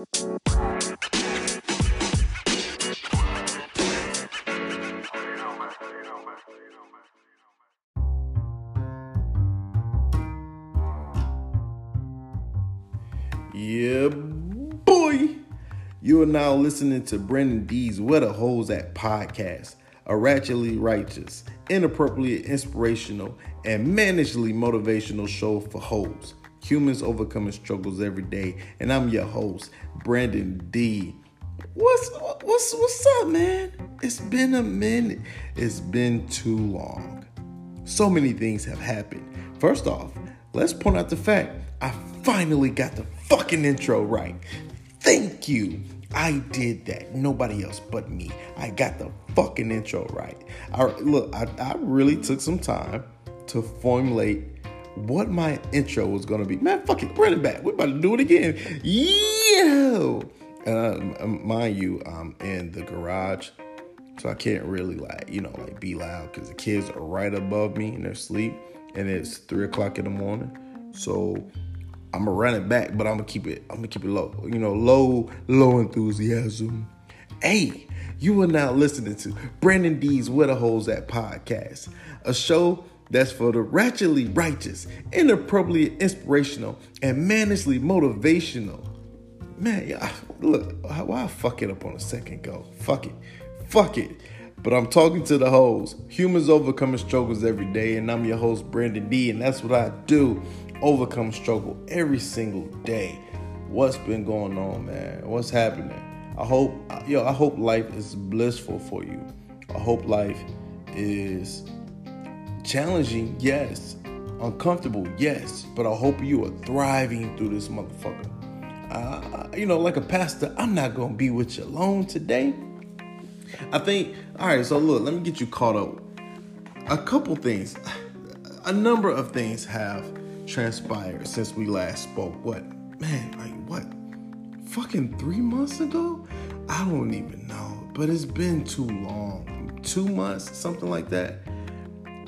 Yeah, boy. You are now listening to Brandon D's Where the Holes at podcast, a ratchetly righteous, inappropriately inspirational, and managely motivational show for hoes. Humans overcoming struggles every day, and I'm your host, Brandon D. What's what's what's up, man? It's been a minute. It's been too long. So many things have happened. First off, let's point out the fact I finally got the fucking intro right. Thank you. I did that. Nobody else but me. I got the fucking intro right. I, look, I, I really took some time to formulate what my intro was gonna be. Man, fuck it, run it back. We're about to do it again. Yo! Uh, mind you, I'm in the garage, so I can't really like, you know, like be loud because the kids are right above me and they're asleep, and it's three o'clock in the morning. So I'm gonna run it back, but I'm gonna keep it. I'm gonna keep it low. You know, low, low enthusiasm. Hey, you are now listening to Brandon D's Where the Holes at podcast, a show that's for the ratchetly righteous, inappropriately inspirational, and manishly motivational. Man, yeah, look, why I fuck it up on a second go? Fuck it, fuck it. But I'm talking to the hoes. Humans overcoming struggles every day, and I'm your host, Brandon D, and that's what I do overcome struggle every single day. What's been going on, man? What's happening? I hope yo, I hope life is blissful for you. I hope life is challenging, yes. Uncomfortable, yes. But I hope you are thriving through this motherfucker. Uh, you know, like a pastor, I'm not gonna be with you alone today. I think, all right, so look, let me get you caught up. A couple things, a number of things have transpired since we last spoke. What, man, like what? Fucking three months ago? I don't even know, but it's been too long. Two months, something like that.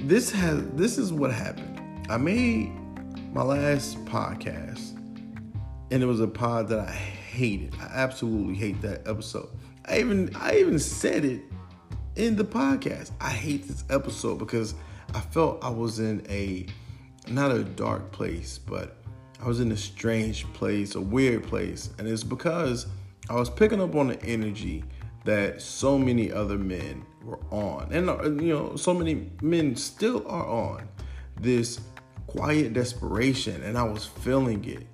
This has this is what happened. I made my last podcast, and it was a pod that I hated. I absolutely hate that episode. I even I even said it in the podcast. I hate this episode because I felt I was in a not a dark place, but I was in a strange place, a weird place. And it's because I was picking up on the energy that so many other men were on. And, uh, you know, so many men still are on this quiet desperation. And I was feeling it.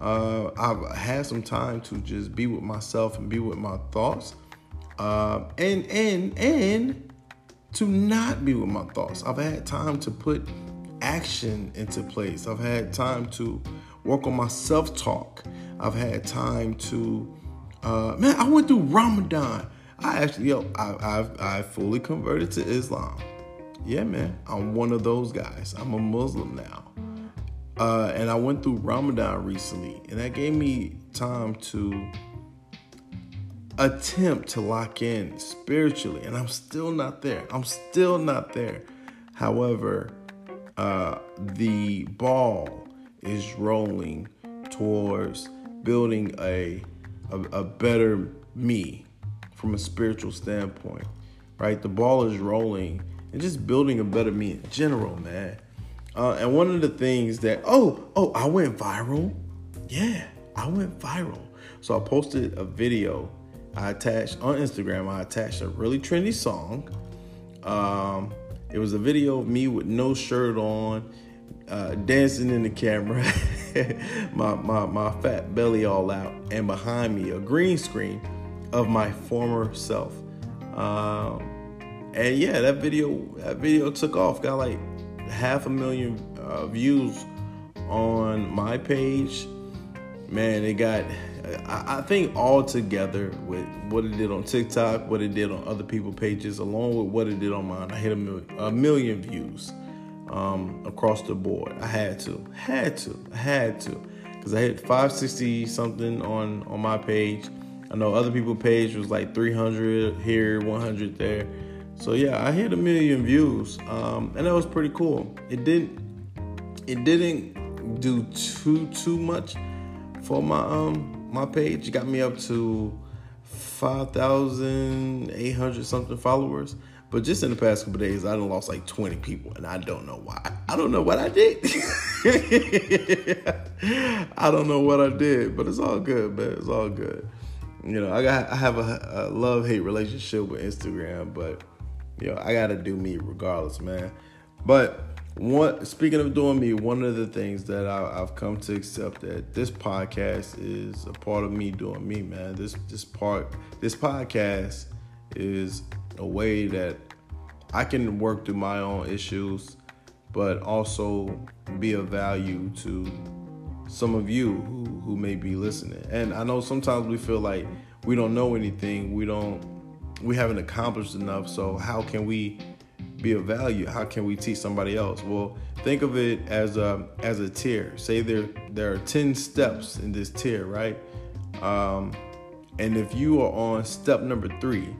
Uh, I've had some time to just be with myself and be with my thoughts. Uh, and, and, and to not be with my thoughts. I've had time to put action into place. I've had time to work on my self talk. I've had time to, uh, man, I went through Ramadan. I actually, yo, I, I've, I fully converted to Islam. Yeah, man, I'm one of those guys. I'm a Muslim now. Uh, and I went through Ramadan recently, and that gave me time to attempt to lock in spiritually. And I'm still not there. I'm still not there. However, uh, the ball is rolling towards building a, a, a better me from a spiritual standpoint, right? The ball is rolling and just building a better me in general, man. Uh, and one of the things that oh oh I went viral, yeah, I went viral. So I posted a video. I attached on Instagram. I attached a really trendy song. Um, it was a video of me with no shirt on, uh, dancing in the camera, my, my, my fat belly all out, and behind me a green screen of my former self. Um, and yeah, that video that video took off. Got like half a million uh, views on my page. Man, it got I, I think all together with what it did on TikTok, what it did on other people's pages, along with what it did on mine, I hit a million, a million views um, across the board. I had to, had to, had to, because I hit 560 something on on my page. I know other people's page was like 300 here, 100 there. So yeah, I hit a million views, um, and that was pretty cool. It didn't, it didn't do too too much for my um my page It got me up to 5,800 something followers. But just in the past couple days, I done lost like 20 people, and I don't know why. I don't know what I did. I don't know what I did, but it's all good, man. It's all good. You know, I got I have a, a love hate relationship with Instagram, but you know, I gotta do me regardless, man. But one speaking of doing me, one of the things that I, have come to accept that this podcast is a part of me doing me, man. This this part this podcast is a way that I can work through my own issues, but also be of value to some of you who, who may be listening. And I know sometimes we feel like we don't know anything, we don't we haven't accomplished enough, so how can we be of value? How can we teach somebody else? Well, think of it as a as a tier. Say there there are ten steps in this tier, right? Um, and if you are on step number three,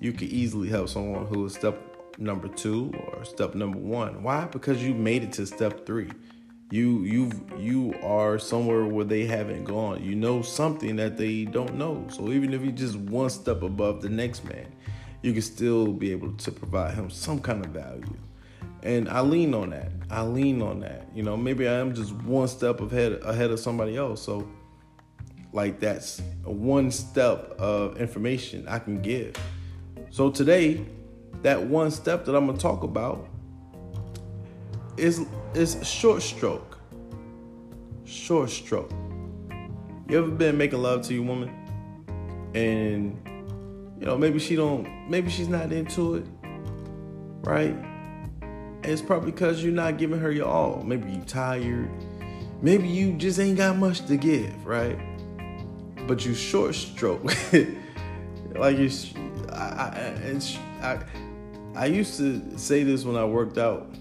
you could easily help someone who is step number two or step number one. Why? Because you made it to step three. You you you are somewhere where they haven't gone. You know something that they don't know. So even if you're just one step above the next man, you can still be able to provide him some kind of value. And I lean on that. I lean on that. You know, maybe I am just one step ahead ahead of somebody else. So like that's one step of information I can give. So today, that one step that I'm gonna talk about is is short stroke. Short stroke. You ever been making love to your woman and you know, maybe she don't, maybe she's not into it, right? And it's probably because you're not giving her your all. Maybe you tired. Maybe you just ain't got much to give, right? But you short stroke, like you. I, I, I, I used to say this when I worked out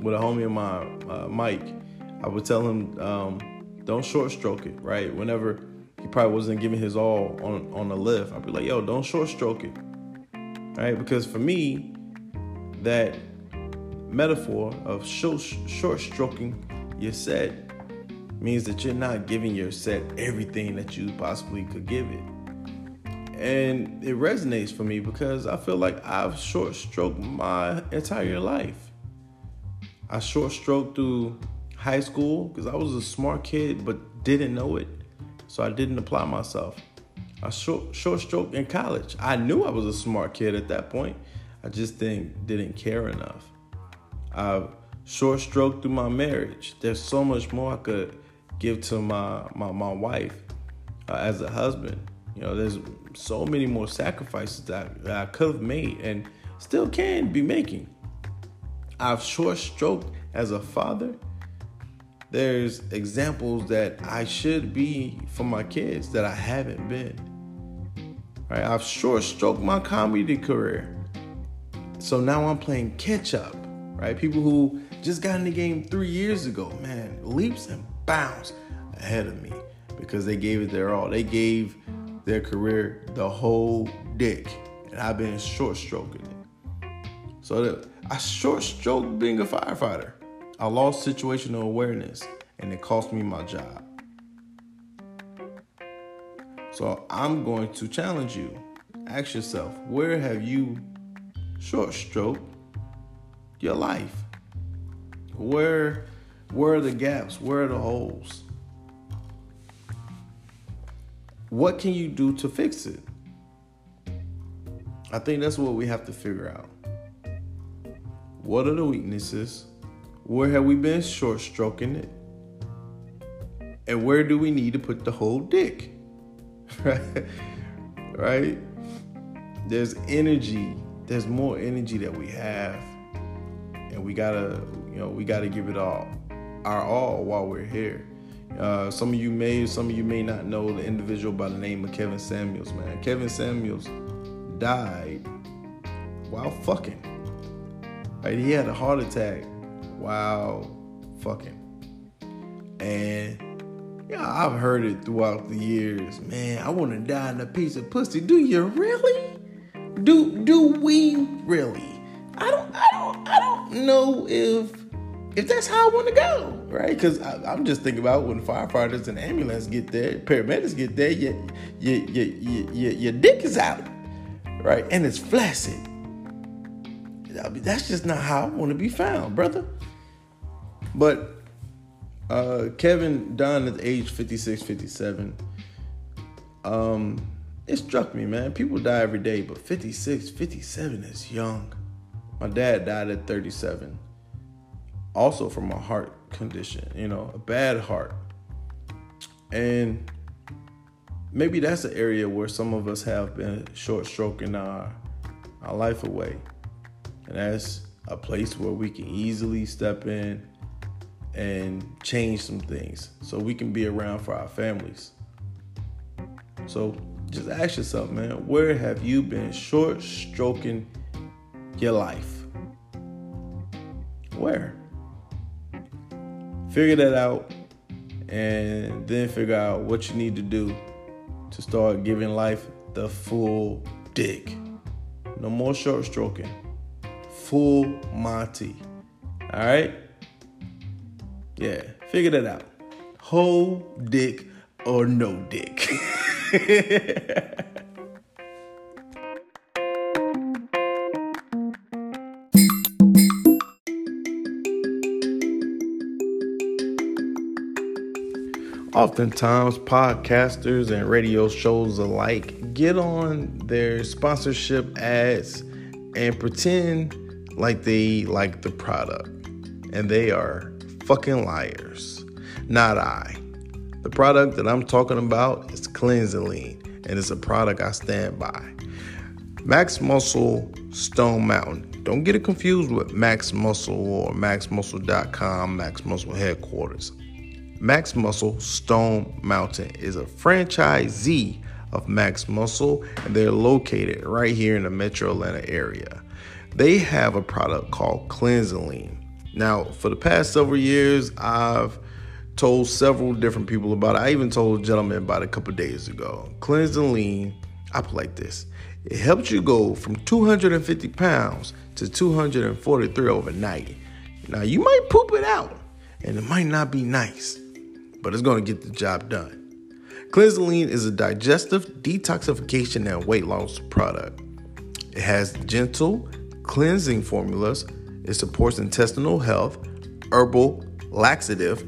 with a homie of mine, uh, Mike. I would tell him, um, don't short stroke it, right? Whenever he probably wasn't giving his all on on the lift. I'd be like, yo, don't short stroke it. Right? Because for me, that metaphor of short, short stroking your set means that you're not giving your set everything that you possibly could give it. And it resonates for me because I feel like I've short stroked my entire life. I short stroked through high school because I was a smart kid but didn't know it so I didn't apply myself. I short short stroke in college. I knew I was a smart kid at that point. I just didn't didn't care enough. I short stroked through my marriage. There's so much more I could give to my my, my wife uh, as a husband. You know, there's so many more sacrifices that, I could have made and still can be making. I've short stroked as a father there's examples that I should be for my kids that I haven't been. Right? I've short stroked my comedy career. So now I'm playing catch up. Right? People who just got in the game three years ago, man, leaps and bounds ahead of me because they gave it their all. They gave their career the whole dick. And I've been short stroking it. So I short stroked being a firefighter. I lost situational awareness and it cost me my job. So I'm going to challenge you. Ask yourself, where have you short stroked your life? Where where are the gaps? Where are the holes? What can you do to fix it? I think that's what we have to figure out. What are the weaknesses? Where have we been short stroking it? And where do we need to put the whole dick? right? right? There's energy. There's more energy that we have. And we gotta, you know, we gotta give it all, our all while we're here. Uh, some of you may, some of you may not know the individual by the name of Kevin Samuels, man. Kevin Samuels died while fucking. Right? He had a heart attack while fucking. And yeah, I've heard it throughout the years. Man, I want to die in a piece of pussy. Do you really? Do do we really? I don't I don't I don't know if if that's how I want to go, right? Because I'm just thinking about when firefighters and ambulance get there, paramedics get there, your your your your, your dick is out, right? And it's flaccid. That's just not how I want to be found, brother. But uh, Kevin Dunn at age 56, 57, um, it struck me, man. People die every day, but 56, 57 is young. My dad died at 37, also from a heart condition, you know, a bad heart. And maybe that's an area where some of us have been short stroking our, our life away. And that's a place where we can easily step in and change some things so we can be around for our families. So just ask yourself, man, where have you been short stroking your life? Where? Figure that out and then figure out what you need to do to start giving life the full dick. No more short stroking. Full Monty. All right? Yeah, figure that out. Whole dick or no dick. Oftentimes, podcasters and radio shows alike get on their sponsorship ads and pretend like they like the product. And they are fucking liars. Not I. The product that I'm talking about is Cleanseline, and it's a product I stand by. Max Muscle Stone Mountain. Don't get it confused with Max Muscle or MaxMuscle.com, Max Muscle headquarters. Max Muscle Stone Mountain is a franchisee of Max Muscle, and they're located right here in the metro Atlanta area. They have a product called Cleanseline. Now, for the past several years, I've told several different people about it. I even told a gentleman about it a couple days ago. Cleanseline, I put like this. It helps you go from 250 pounds to 243 overnight. Now, you might poop it out, and it might not be nice, but it's going to get the job done. Cleanseline is a digestive detoxification and weight loss product. It has gentle cleansing formulas. It supports intestinal health, herbal laxative.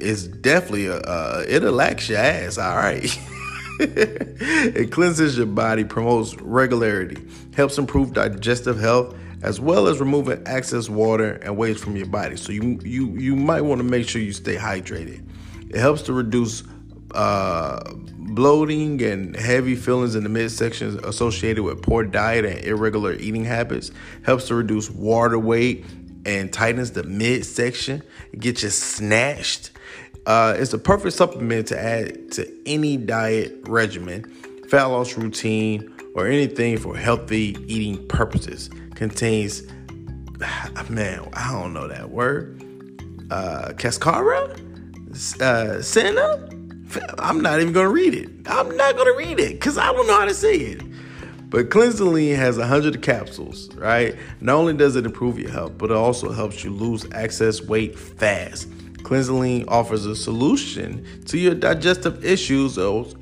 It's definitely a uh, it'll lax your ass. All right. it cleanses your body, promotes regularity, helps improve digestive health, as well as removing excess water and waste from your body. So you you you might want to make sure you stay hydrated. It helps to reduce uh, bloating and heavy feelings in the midsection associated with poor diet and irregular eating habits. Helps to reduce water weight and tightens the midsection. It gets you snatched. Uh, it's a perfect supplement to add to any diet regimen, fat loss routine, or anything for healthy eating purposes. Contains, man, I don't know that word. Uh, cascara, uh. I'm not even gonna read it. I'm not gonna read it because I don't know how to say it. But Cleanseline has 100 capsules, right? Not only does it improve your health, but it also helps you lose excess weight fast. Cleanseline offers a solution to your digestive issues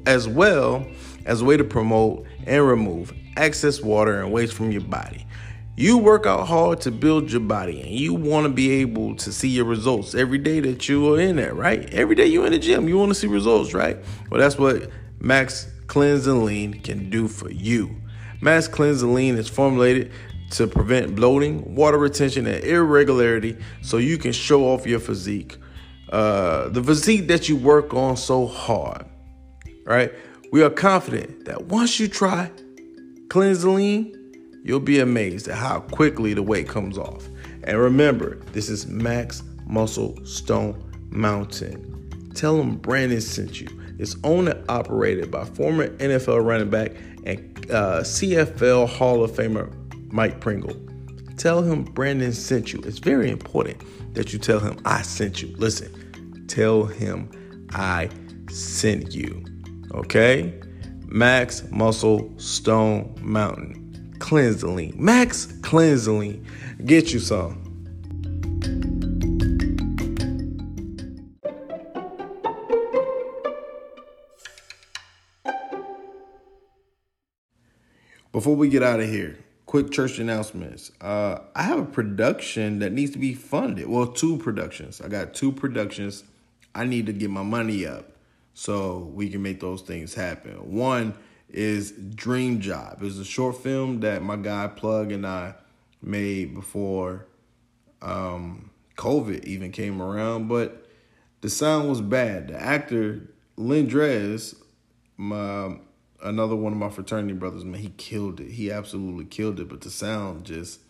as well as a way to promote and remove excess water and waste from your body. You work out hard to build your body and you want to be able to see your results every day that you are in there, right? Every day you're in the gym, you want to see results, right? Well, that's what Max Cleanseline can do for you. Max Cleanseline is formulated to prevent bloating, water retention, and irregularity so you can show off your physique. Uh, the physique that you work on so hard, right? We are confident that once you try Cleanseline, you'll be amazed at how quickly the weight comes off. And remember, this is Max Muscle Stone Mountain. Tell them Brandon sent you. It's owned and operated by former NFL running back and uh, CFL Hall of Famer Mike Pringle. Tell him Brandon sent you. It's very important that you tell him I sent you. Listen, tell him I sent you. Okay? Max Muscle Stone Mountain. Cleansing. Max Cleansing. Get you some. Before we get out of here, quick church announcements. Uh, I have a production that needs to be funded. Well, two productions. I got two productions. I need to get my money up so we can make those things happen. One is Dream Job. It's a short film that my guy Plug and I made before um, COVID even came around, but the sound was bad. The actor Lindrez, my another one of my fraternity brothers, man, he killed it. He absolutely killed it. But the sound just,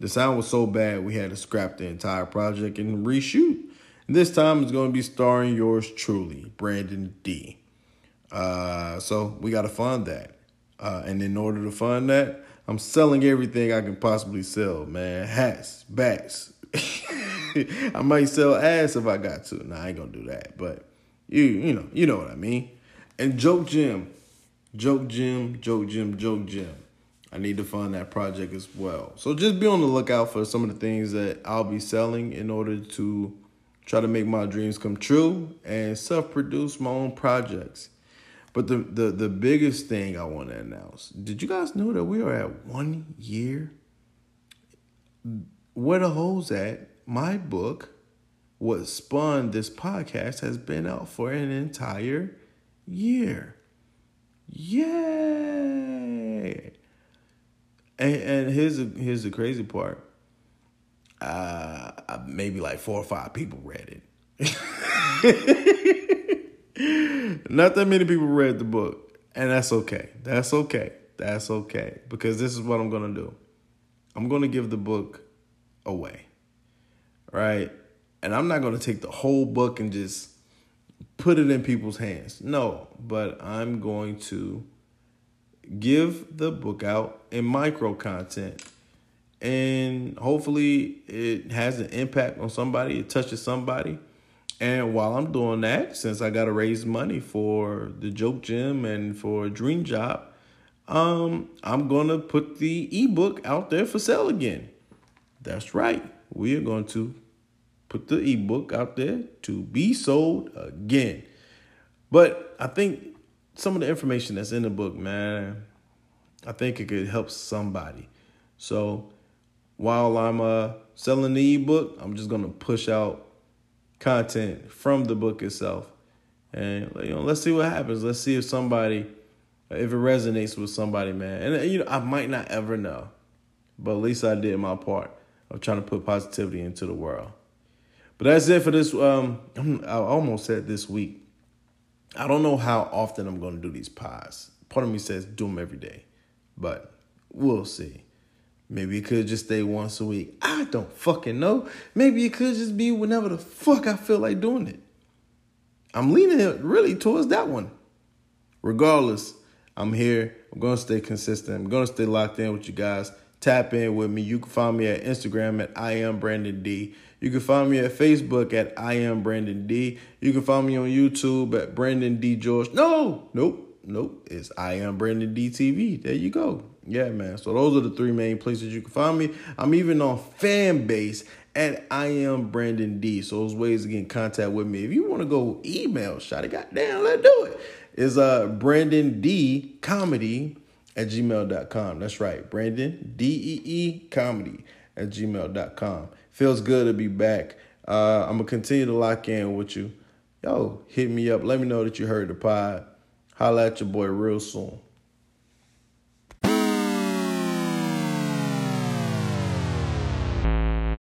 the sound was so bad we had to scrap the entire project and reshoot. This time it's going to be starring yours truly, Brandon D. Uh, so we got to fund that. Uh, and in order to fund that, I'm selling everything I can possibly sell, man. Hats, bats. I might sell ass if I got to. Nah, I ain't gonna do that. But you, you know, you know what I mean. And Joke Gym, Joke Gym, Joke Gym, Joke Gym. I need to fund that project as well. So just be on the lookout for some of the things that I'll be selling in order to try to make my dreams come true and self-produce my own projects. But the, the, the biggest thing I want to announce, did you guys know that we are at one year? Where the holes at? My book, what spun this podcast, has been out for an entire year. Yay! And, and here's a, here's the crazy part. Uh, maybe like four or five people read it. Not that many people read the book, and that's okay. That's okay. That's okay because this is what I'm gonna do. I'm gonna give the book away, right? And I'm not gonna take the whole book and just put it in people's hands. No, but I'm going to give the book out in micro content. And hopefully it has an impact on somebody, it touches somebody. And while I'm doing that, since I got to raise money for the Joke Gym and for Dream Job, um, I'm to put the ebook out there for sale again. That's right. We are going to put the ebook out there to be sold again. But I think some of the information that's in the book, man, I think it could help somebody. So while I'm uh, selling the ebook, I'm just gonna push out content from the book itself, and you know, let's see what happens. Let's see if somebody, if it resonates with somebody, man. And you know, I might not ever know, but at least I did my part of trying to put positivity into the world. But that's it for this. Um, I almost said this week. I don't know how often I'm going to do these pods. Part of me says do them every day, but we'll see. Maybe it could just stay once a week. I don't fucking know. Maybe it could just be whenever the fuck I feel like doing it. I'm leaning really towards that one. Regardless, I'm here. I'm going to stay consistent. I'm going to stay locked in with you guys. Tap in with me. You can find me at Instagram at I am Brandon D. You can find me at Facebook at I am Brandon D. You can find me on YouTube at Brandon D George. No, nope, nope. It's I am Brandon DTV. There you go. Yeah, man. So those are the three main places you can find me. I'm even on Fanbase at I am Brandon D. So those ways to get in contact with me. If you want to go email, shot it, goddamn, let's do it. Is uh Brandon D comedy at gmail.com. That's right. Brandon D E E comedy at gmail.com. Feels good to be back. Uh, I'm gonna continue to lock in with you. Yo, hit me up. Let me know that you heard the pod. Holla at your boy real soon.